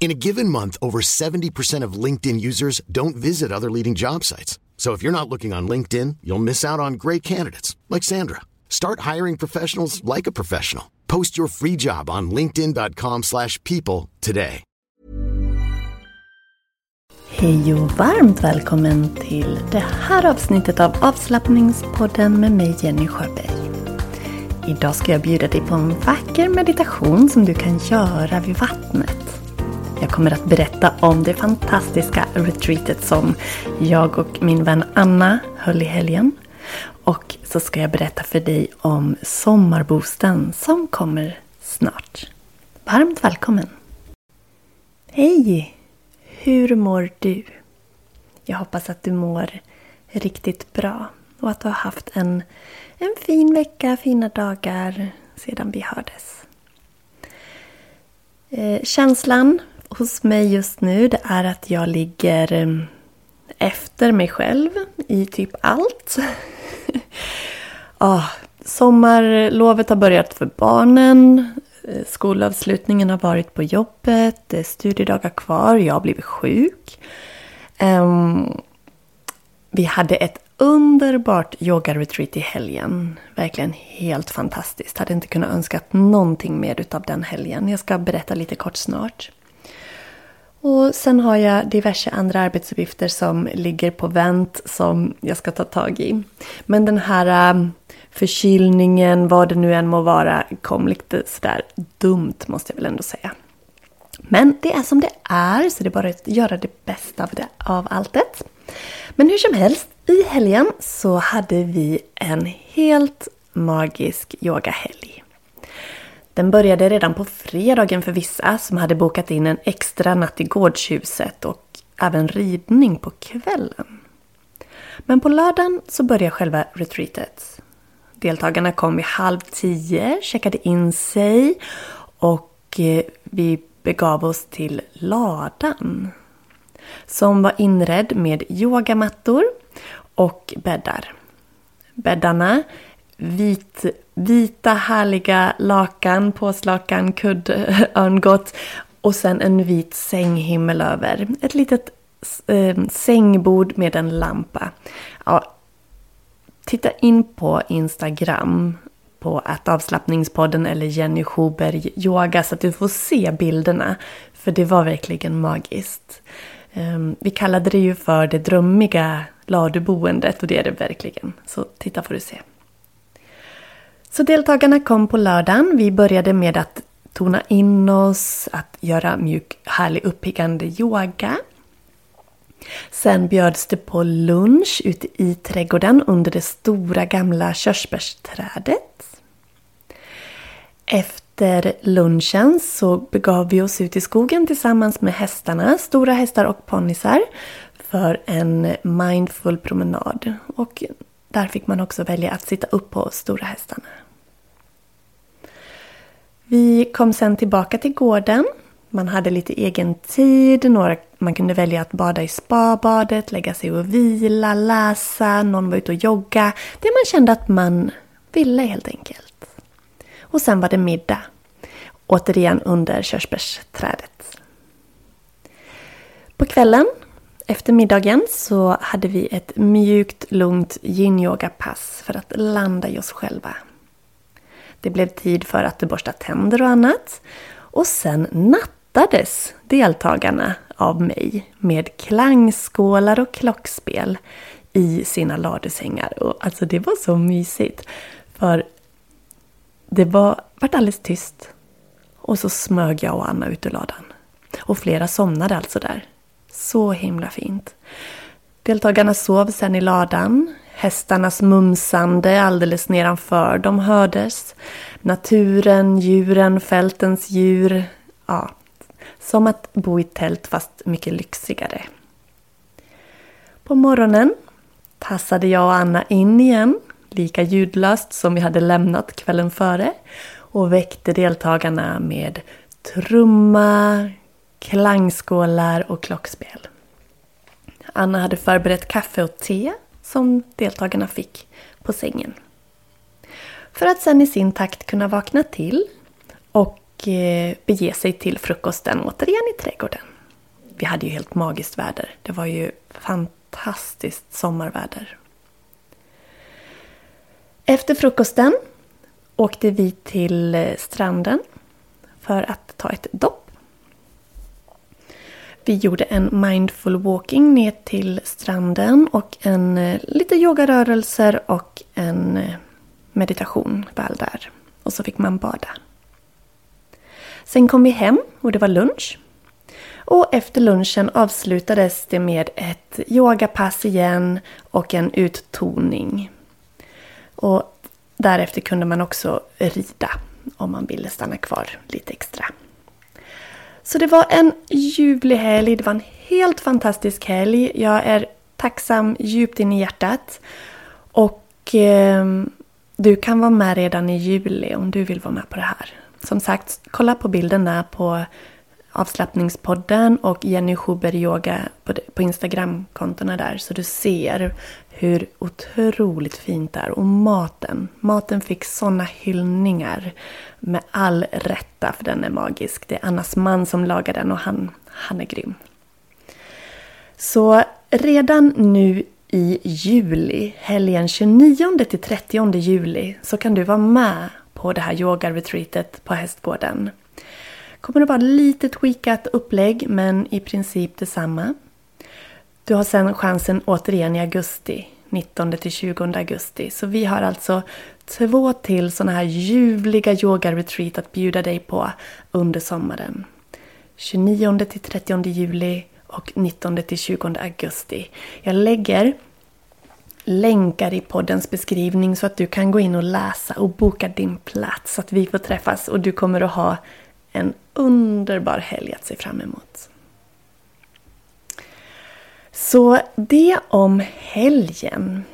In a given month, over 70% of LinkedIn users don't visit other leading job sites. So if you're not looking on LinkedIn, you'll miss out on great candidates like Sandra. Start hiring professionals like a professional. Post your free job on linkedin.com/people today. Hej och varmt välkommen till det här avsnittet av avslappningspodden med mig Jenny Sjöberg. Idag ska jag bjuda dig på en vacker meditation som du kan göra vid vattnet. Jag kommer att berätta om det fantastiska retreatet som jag och min vän Anna höll i helgen. Och så ska jag berätta för dig om sommarbosten som kommer snart. Varmt välkommen! Hej! Hur mår du? Jag hoppas att du mår riktigt bra och att du har haft en, en fin vecka, fina dagar sedan vi hördes. Eh, känslan hos mig just nu det är att jag ligger mm, efter mig själv i typ allt. ah, sommarlovet har börjat för barnen. Eh, skolavslutningen har varit på jobbet. Det är studiedagar kvar. Jag har blivit sjuk. Um, vi hade ett underbart yoga-retreat i helgen. Verkligen helt fantastiskt. Hade inte kunnat önskat någonting mer utav den helgen. Jag ska berätta lite kort snart. Och sen har jag diverse andra arbetsuppgifter som ligger på vänt som jag ska ta tag i. Men den här ähm, förkylningen, vad det nu än må vara, kom lite sådär dumt måste jag väl ändå säga. Men det är som det är, så det är bara att göra det bästa av, det, av alltet. Men hur som helst, i helgen så hade vi en helt magisk yogahelg. Den började redan på fredagen för vissa som hade bokat in en extra natt i gårdshuset och även ridning på kvällen. Men på lördagen så började själva retreatet. Deltagarna kom vid halv tio, checkade in sig och eh, vi begav oss till ladan. Som var inredd med yogamattor och bäddar. Bäddarna vit, vita härliga lakan, påslakan, kudd, örngott och sen en vit sänghimmel över. Ett litet eh, sängbord med en lampa. Ja, titta in på Instagram på att avslappningspodden eller Jenny Schuberg yoga så att du får se bilderna. För det var verkligen magiskt. Ehm, vi kallade det ju för det drömmiga laduboendet och det är det verkligen. Så titta får du se. Så deltagarna kom på lördagen. Vi började med att tona in oss, att göra mjuk, härlig uppiggande yoga. Sen bjöds det på lunch ute i trädgården under det stora gamla körsbärsträdet. Efter lunchen så begav vi oss ut i skogen tillsammans med hästarna, stora hästar och ponnysar, för en mindful promenad. Och där fick man också välja att sitta upp på stora hästarna. Vi kom sen tillbaka till gården. Man hade lite egen tid. Några, man kunde välja att bada i spabadet, lägga sig och vila, läsa, någon var ute och jogga. Det man kände att man ville helt enkelt. Och sen var det middag. Återigen under körsbärsträdet. På kvällen efter middagen så hade vi ett mjukt, lugnt yin-yoga-pass för att landa i oss själva. Det blev tid för att borsta tänder och annat. Och sen nattades deltagarna av mig med klangskålar och klockspel i sina ladusängar. Och alltså det var så mysigt. För det var, vart alldeles tyst. Och så smög jag och Anna ut ur ladan. Och flera somnade alltså där. Så himla fint. Deltagarna sov sen i ladan. Hästarnas mumsande alldeles nedanför dem hördes. Naturen, djuren, fältens djur. Ja, som att bo i tält fast mycket lyxigare. På morgonen tassade jag och Anna in igen, lika ljudlöst som vi hade lämnat kvällen före och väckte deltagarna med trumma, klangskålar och klockspel. Anna hade förberett kaffe och te som deltagarna fick på sängen. För att sen i sin takt kunna vakna till och eh, bege sig till frukosten återigen i trädgården. Vi hade ju helt magiskt väder. Det var ju fantastiskt sommarväder. Efter frukosten åkte vi till eh, stranden för att ta ett dopp. Vi gjorde en mindful walking ner till stranden och en eh, lite yogarörelser och en eh, meditation väl där. Och så fick man bada. Sen kom vi hem och det var lunch. Och efter lunchen avslutades det med ett yogapass igen och en uttoning. Och därefter kunde man också rida om man ville stanna kvar lite extra. Så det var en ljuvlig helg. Det var en helt fantastisk helg. Jag är tacksam djupt in i hjärtat. Och eh, du kan vara med redan i juli om du vill vara med på det här. Som sagt, kolla på bilderna på avslappningspodden och Jenny Schuber Yoga på, på Instagramkontona där så du ser hur otroligt fint det är. Och maten, maten fick såna hyllningar med all rätta för den är magisk. Det är Annas man som lagar den och han, han är grym. Så redan nu i juli, helgen 29 till 30 juli, så kan du vara med på det här yoga-retreatet på Hästgården. Kommer att vara lite tweakat upplägg men i princip detsamma. Du har sen chansen återigen i augusti, 19-20 augusti. Så vi har alltså två till sådana här ljuvliga yoga-retreat att bjuda dig på under sommaren. 29-30 juli och 19-20 augusti. Jag lägger länkar i poddens beskrivning så att du kan gå in och läsa och boka din plats så att vi får träffas och du kommer att ha en underbar helg att se fram emot. Så det om helgen.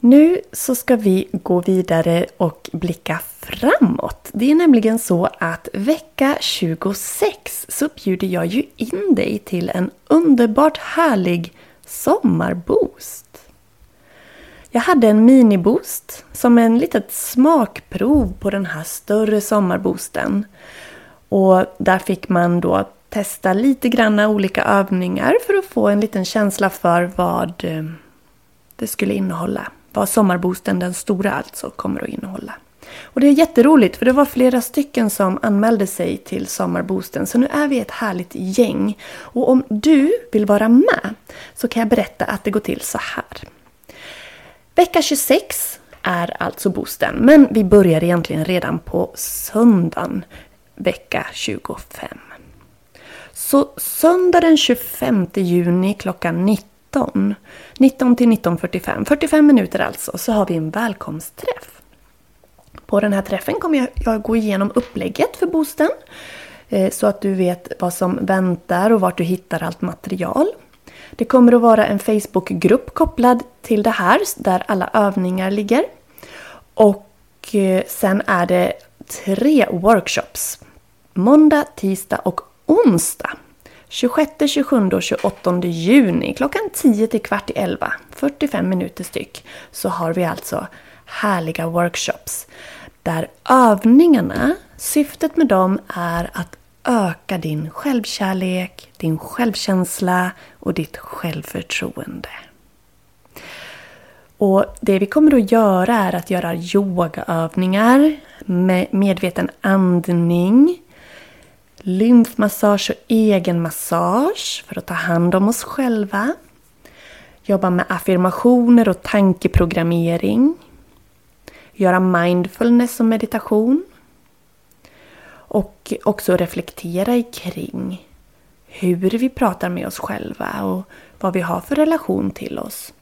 Nu så ska vi gå vidare och blicka framåt. Det är nämligen så att vecka 26 så bjuder jag ju in dig till en underbart härlig sommarboost. Jag hade en miniboost som en litet smakprov på den här större sommarboosten. Och där fick man då testa lite granna olika övningar för att få en liten känsla för vad eh, det skulle innehålla. Vad sommarboosten, den stora alltså, kommer att innehålla. Och det är jätteroligt för det var flera stycken som anmälde sig till sommarboosten. Så nu är vi ett härligt gäng. Och om du vill vara med så kan jag berätta att det går till så här. Vecka 26 är alltså boosten, men vi börjar egentligen redan på söndagen vecka 25. Så söndag den 25 juni klockan 19, 19 till 19.45, 45 minuter alltså, så har vi en välkomstträff. På den här träffen kommer jag, gå igenom upplägget för boosten eh, så att du vet vad som väntar och vart du hittar allt material. Det kommer att vara en Facebookgrupp kopplad till det här där alla övningar ligger. Och eh, sen är det tre workshops. Måndag, tisdag och onsdag. 26, 27 och 28 juni klockan 10 till kvart i 11. 45 minuter styck. Så har vi alltså härliga workshops. Där övningarna, syftet med dem är att öka din självkärlek, din självkänsla och ditt självförtroende. Och Det vi kommer att göra är att göra yogaövningar med medveten andning, lymfmassage och egen massage för att ta hand om oss själva. Jobba med affirmationer och tankeprogrammering. Göra mindfulness och meditation. Och också reflektera kring hur vi pratar med oss själva och vad vi har för relation till oss.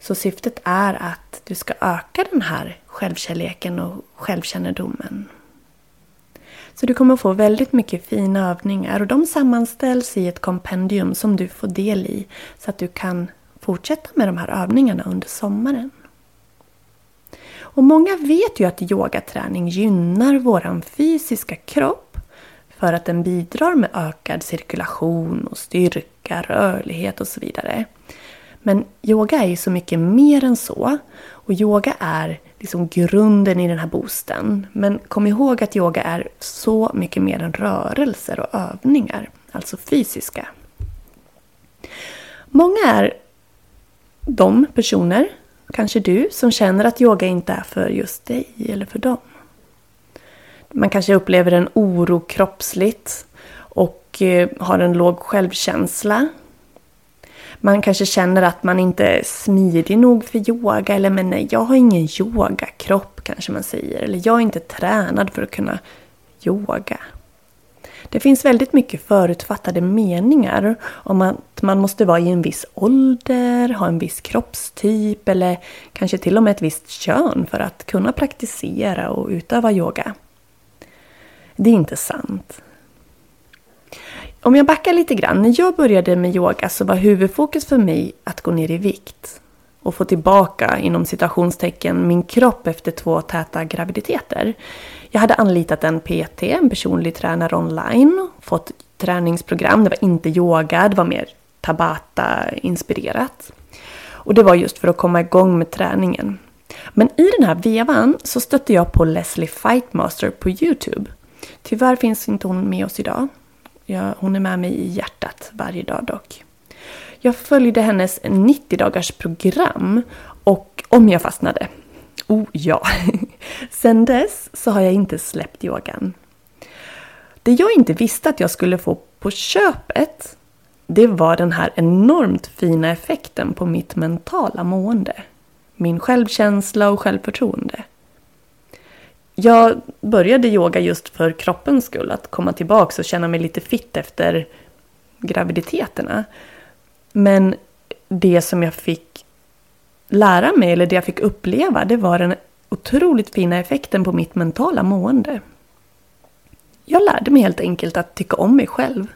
Så syftet är att du ska öka den här självkärleken och självkännedomen. Så du kommer få väldigt mycket fina övningar och de sammanställs i ett kompendium som du får del i så att du kan fortsätta med de här övningarna under sommaren. Och många vet ju att yogaträning gynnar vår fysiska kropp för att den bidrar med ökad cirkulation och styrka, rörlighet och så vidare. Men yoga är ju så mycket mer än så. Och yoga är liksom grunden i den här boosten. Men kom ihåg att yoga är så mycket mer än rörelser och övningar. Alltså fysiska. Många är de personer, kanske du, som känner att yoga inte är för just dig eller för dem. Man kanske upplever en oro kroppsligt och eh, har en låg självkänsla man kanske känner att man inte är smidig nog för yoga eller men nej, jag har ingen yogakropp kanske man säger. Eller jag är inte tränad för att kunna yoga. Det finns väldigt mycket förutfattade meningar om att man måste vara i en viss ålder, ha en viss kroppstyp eller kanske till och med ett visst kön för att kunna praktisera och utöva yoga. Det är inte sant. Om jag backar lite grann. När jag började med yoga så var huvudfokus för mig att gå ner i vikt. Och få tillbaka, inom citationstecken, min kropp efter två täta graviditeter. Jag hade anlitat en PT, en personlig tränare online. Fått träningsprogram. Det var inte yoga, det var mer tabata-inspirerat. Och det var just för att komma igång med träningen. Men i den här vevan så stötte jag på Leslie Fightmaster på Youtube. Tyvärr finns inte hon med oss idag. Jag, hon är med mig i hjärtat varje dag dock. Jag följde hennes 90 dagars program och om jag fastnade. Oh ja! Sen dess så har jag inte släppt yogan. Det jag inte visste att jag skulle få på köpet det var den här enormt fina effekten på mitt mentala mående. Min självkänsla och självförtroende. Jag började yoga just för kroppens skull, att komma tillbaka och känna mig lite fit efter graviditeterna. Men det som jag fick lära mig, eller det jag fick uppleva, det var den otroligt fina effekten på mitt mentala mående. Jag lärde mig helt enkelt att tycka om mig själv.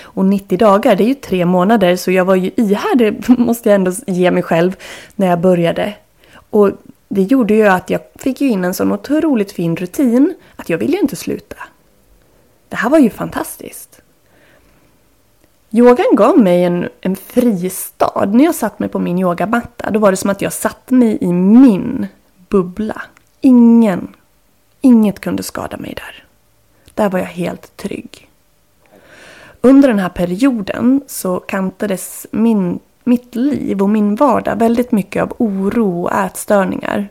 Och 90 dagar, det är ju tre månader, så jag var ju ihärdig, måste jag ändå ge mig själv, när jag började. Och det gjorde ju att jag fick in en sån otroligt fin rutin att jag ville ju inte sluta. Det här var ju fantastiskt. Yogan gav mig en, en fristad. När jag satt mig på min yogamatta då var det som att jag satt mig i min bubbla. Ingen, inget kunde skada mig där. Där var jag helt trygg. Under den här perioden så kantades min mitt liv och min vardag väldigt mycket av oro och ätstörningar.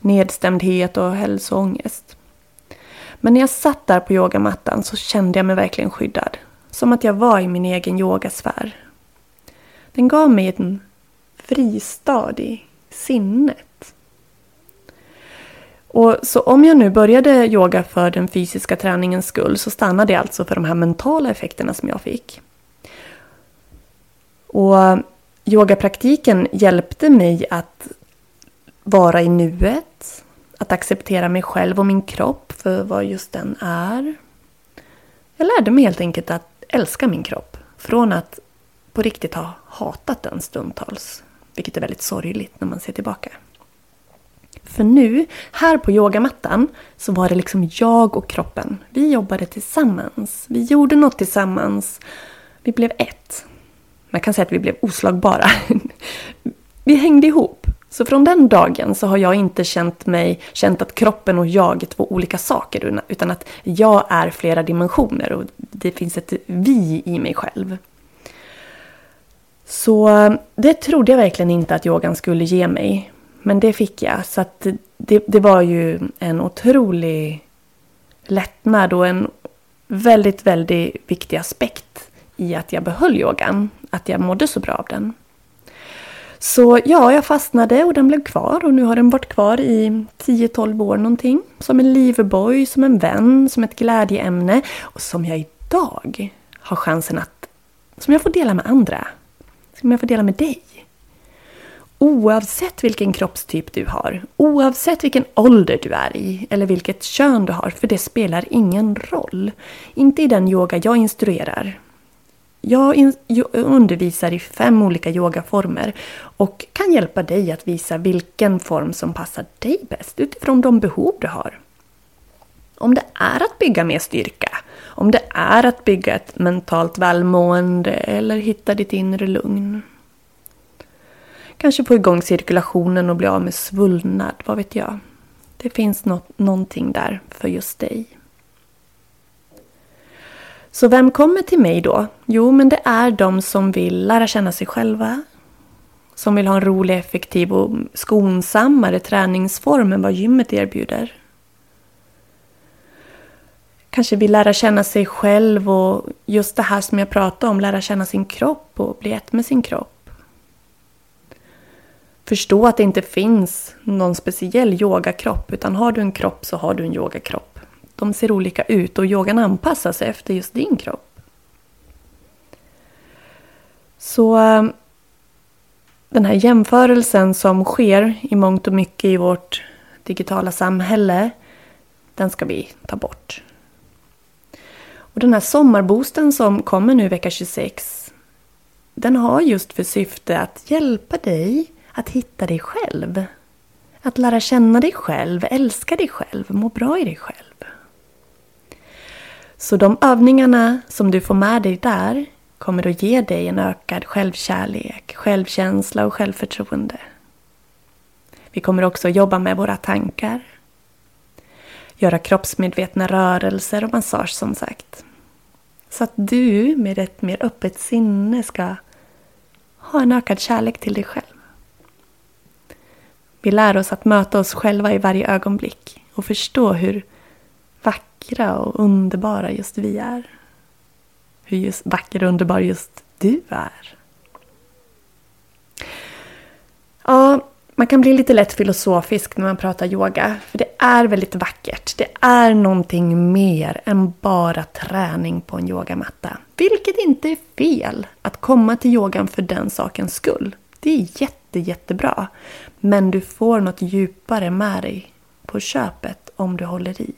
Nedstämdhet och hälsoångest. Men när jag satt där på yogamattan så kände jag mig verkligen skyddad. Som att jag var i min egen yogasfär. Den gav mig en fristad i sinnet. Och så om jag nu började yoga för den fysiska träningens skull så stannade jag alltså för de här mentala effekterna som jag fick. Och Yogapraktiken hjälpte mig att vara i nuet, att acceptera mig själv och min kropp för vad just den är. Jag lärde mig helt enkelt att älska min kropp från att på riktigt ha hatat den stundtals. Vilket är väldigt sorgligt när man ser tillbaka. För nu, här på yogamattan, så var det liksom jag och kroppen. Vi jobbade tillsammans. Vi gjorde något tillsammans. Vi blev ett. Man kan säga att vi blev oslagbara. vi hängde ihop. Så från den dagen så har jag inte känt mig, känt att kroppen och jag är två olika saker. Utan att jag är flera dimensioner och det finns ett vi i mig själv. Så eh, det trodde jag verkligen inte att yogan skulle ge mig. Men det fick jag. Så det, det var ju en otrolig lättnad och en väldigt, väldigt viktig aspekt i att jag behöll yogan. Att jag mådde så bra av den. Så ja, jag fastnade och den blev kvar och nu har den varit kvar i 10-12 år någonting. Som en livboj, som en vän, som ett glädjeämne och som jag idag har chansen att... Som jag får dela med andra. Som jag får dela med dig. Oavsett vilken kroppstyp du har, oavsett vilken ålder du är i eller vilket kön du har, för det spelar ingen roll. Inte i den yoga jag instruerar. Jag undervisar i fem olika yogaformer och kan hjälpa dig att visa vilken form som passar dig bäst utifrån de behov du har. Om det är att bygga mer styrka, om det är att bygga ett mentalt välmående eller hitta ditt inre lugn. Kanske få igång cirkulationen och bli av med svullnad, vad vet jag. Det finns något, någonting där för just dig. Så vem kommer till mig då? Jo, men det är de som vill lära känna sig själva. Som vill ha en rolig, effektiv och skonsammare träningsform än vad gymmet erbjuder. Kanske vill lära känna sig själv och just det här som jag pratade om, lära känna sin kropp och bli ett med sin kropp. Förstå att det inte finns någon speciell yogakropp, utan har du en kropp så har du en yogakropp. De ser olika ut och yogan anpassar sig efter just din kropp. Så eh, den här jämförelsen som sker i mångt och mycket i vårt digitala samhälle, den ska vi ta bort. Och den här sommarboosten som kommer nu vecka 26, den har just för syfte att hjälpa dig att hitta dig själv. Att lära känna dig själv, älska dig själv, må bra i dig själv. Så de övningarna som du får med dig där kommer att ge dig en ökad självkärlek, självkänsla och självförtroende. Vi kommer också jobba med våra tankar. Göra kroppsmedvetna rörelser och massage som sagt. Så att du med ett mer öppet sinne ska ha en ökad kärlek till dig själv. Vi lär oss att möta oss själva i varje ögonblick och förstå hur vackra och underbara just vi är. Hur just vacker och underbar just du är. Ja, man kan bli lite lätt filosofisk när man pratar yoga. För det är väldigt vackert. Det är någonting mer än bara träning på en yogamatta. Vilket inte är fel. Att komma till yogan för den sakens skull. Det är jätte, jättebra. Men du får något djupare med dig på köpet om du håller i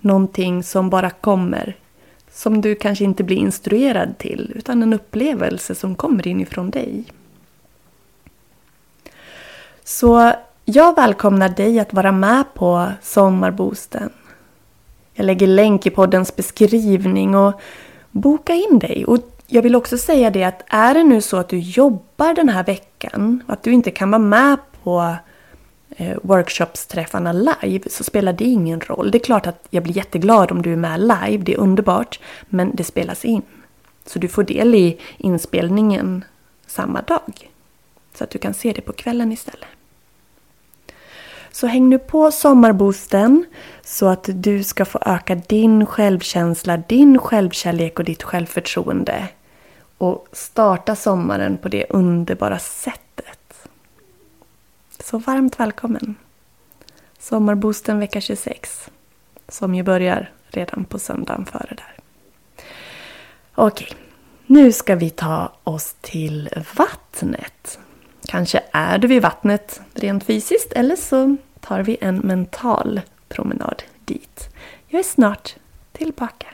någonting som bara kommer. Som du kanske inte blir instruerad till, utan en upplevelse som kommer inifrån dig. Så jag välkomnar dig att vara med på Sommarboosten. Jag lägger länk i poddens beskrivning och boka in dig. Och jag vill också säga det att är det nu så att du jobbar den här veckan och att du inte kan vara med på eh, workshopsträffarna live så spelar det ingen roll. Det är klart att jag blir jätteglad om du är med live, det är underbart. Men det spelas in. Så du får del i inspelningen samma dag. Så att du kan se det på kvällen istället. Så häng nu på sommarboosten så att du ska få öka din självkänsla, din självkärlek och ditt självförtroende. Och starta sommaren på det underbara sättet så varmt välkommen! Sommarboosten vecka 26. Som ju börjar redan på söndagen före där. Okej, nu ska vi ta oss till vattnet. Kanske är du vid vattnet rent fysiskt eller så tar vi en mental promenad dit. Jag är snart tillbaka.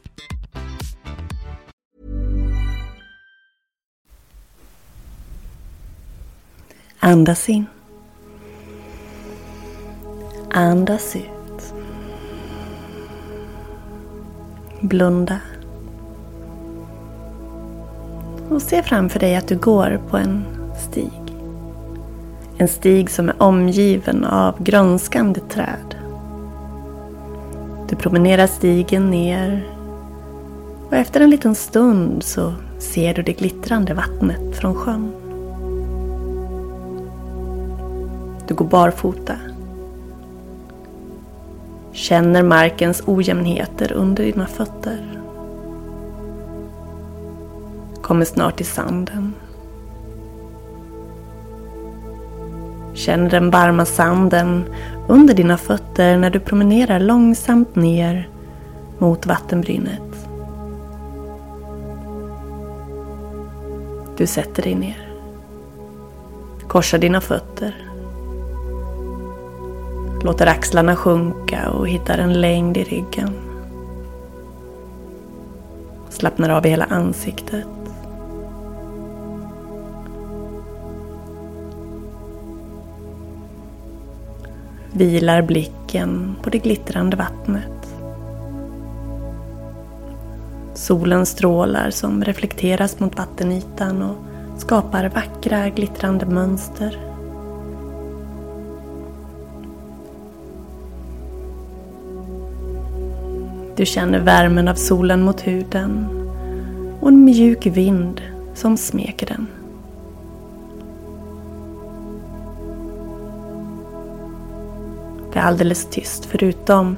Andas in. Andas ut. Blunda. Och se framför dig att du går på en stig. En stig som är omgiven av grönskande träd. Du promenerar stigen ner och efter en liten stund så ser du det glittrande vattnet från sjön. Du går barfota. Känner markens ojämnheter under dina fötter. Kommer snart till sanden. Känner den varma sanden under dina fötter när du promenerar långsamt ner mot vattenbrynet. Du sätter dig ner. Korsar dina fötter. Typ låter axlarna sjunka och hittar en längd i ryggen. Slappnar av i hela ansiktet. Vilar blicken på det glittrande vattnet. Solens strålar som reflekteras mot vattenytan och skapar vackra glittrande mönster. Du känner värmen av solen mot huden och en mjuk vind som smeker den. Det är alldeles tyst förutom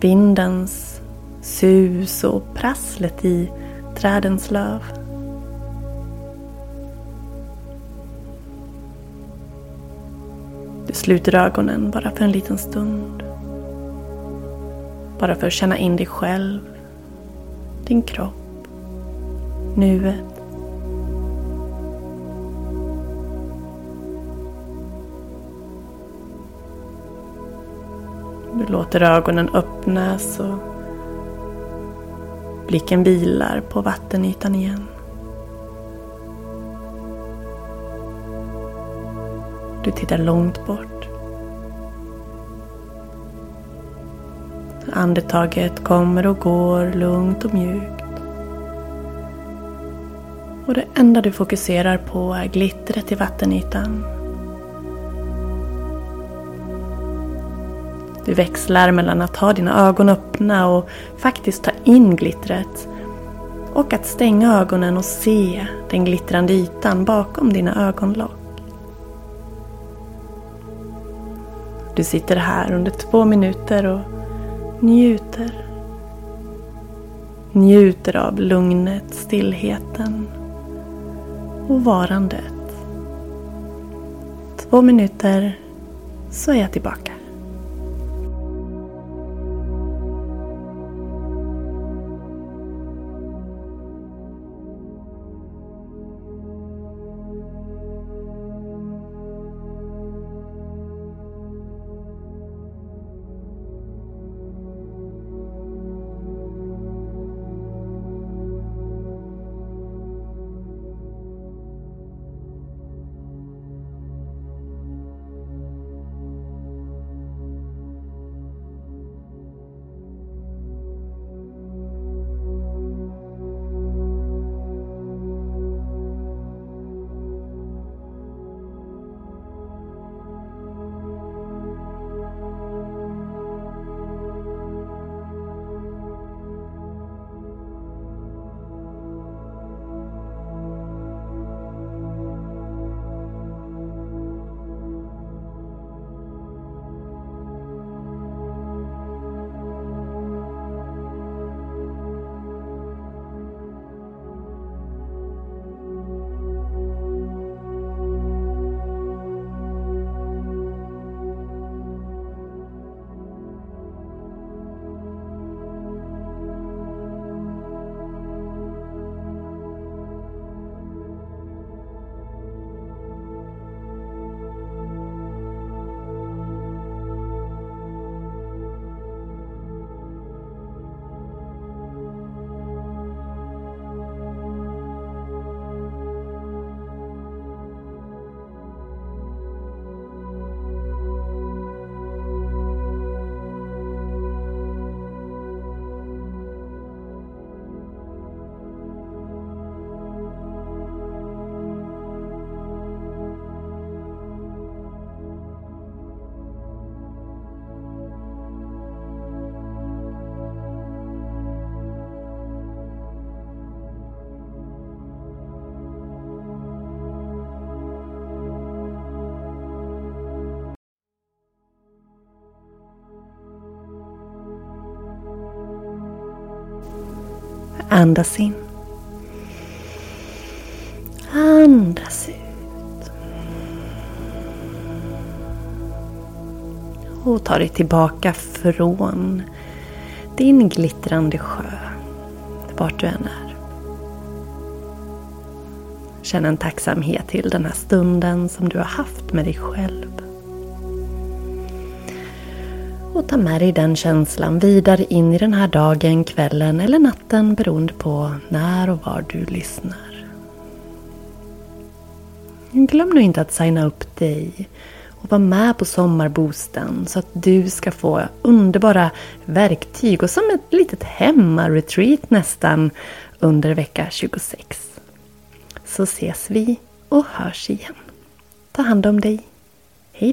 vindens sus och prasslet i trädens löv. Du sluter ögonen bara för en liten stund. Bara för att känna in dig själv, din kropp, nuet. Du låter ögonen öppnas och blicken vilar på vattenytan igen. Du tittar långt bort. Andetaget kommer och går lugnt och mjukt. Och det enda du fokuserar på är glittret i vattenytan. Du växlar mellan att ha dina ögon öppna och faktiskt ta in glittret och att stänga ögonen och se den glittrande ytan bakom dina ögonlock. Du sitter här under två minuter och njuter. Njuter av lugnet, stillheten och varandet. Två minuter så är jag tillbaka. Andas in. Andas ut. Och ta dig tillbaka från din glittrande sjö. Vart du än är. Känn en tacksamhet till den här stunden som du har haft med dig själv ta med dig den känslan vidare in i den här dagen, kvällen eller natten beroende på när och var du lyssnar. Glöm nu inte att signa upp dig och vara med på sommarboosten så att du ska få underbara verktyg och som ett litet hemmaretreat nästan under vecka 26. Så ses vi och hörs igen. Ta hand om dig. Hej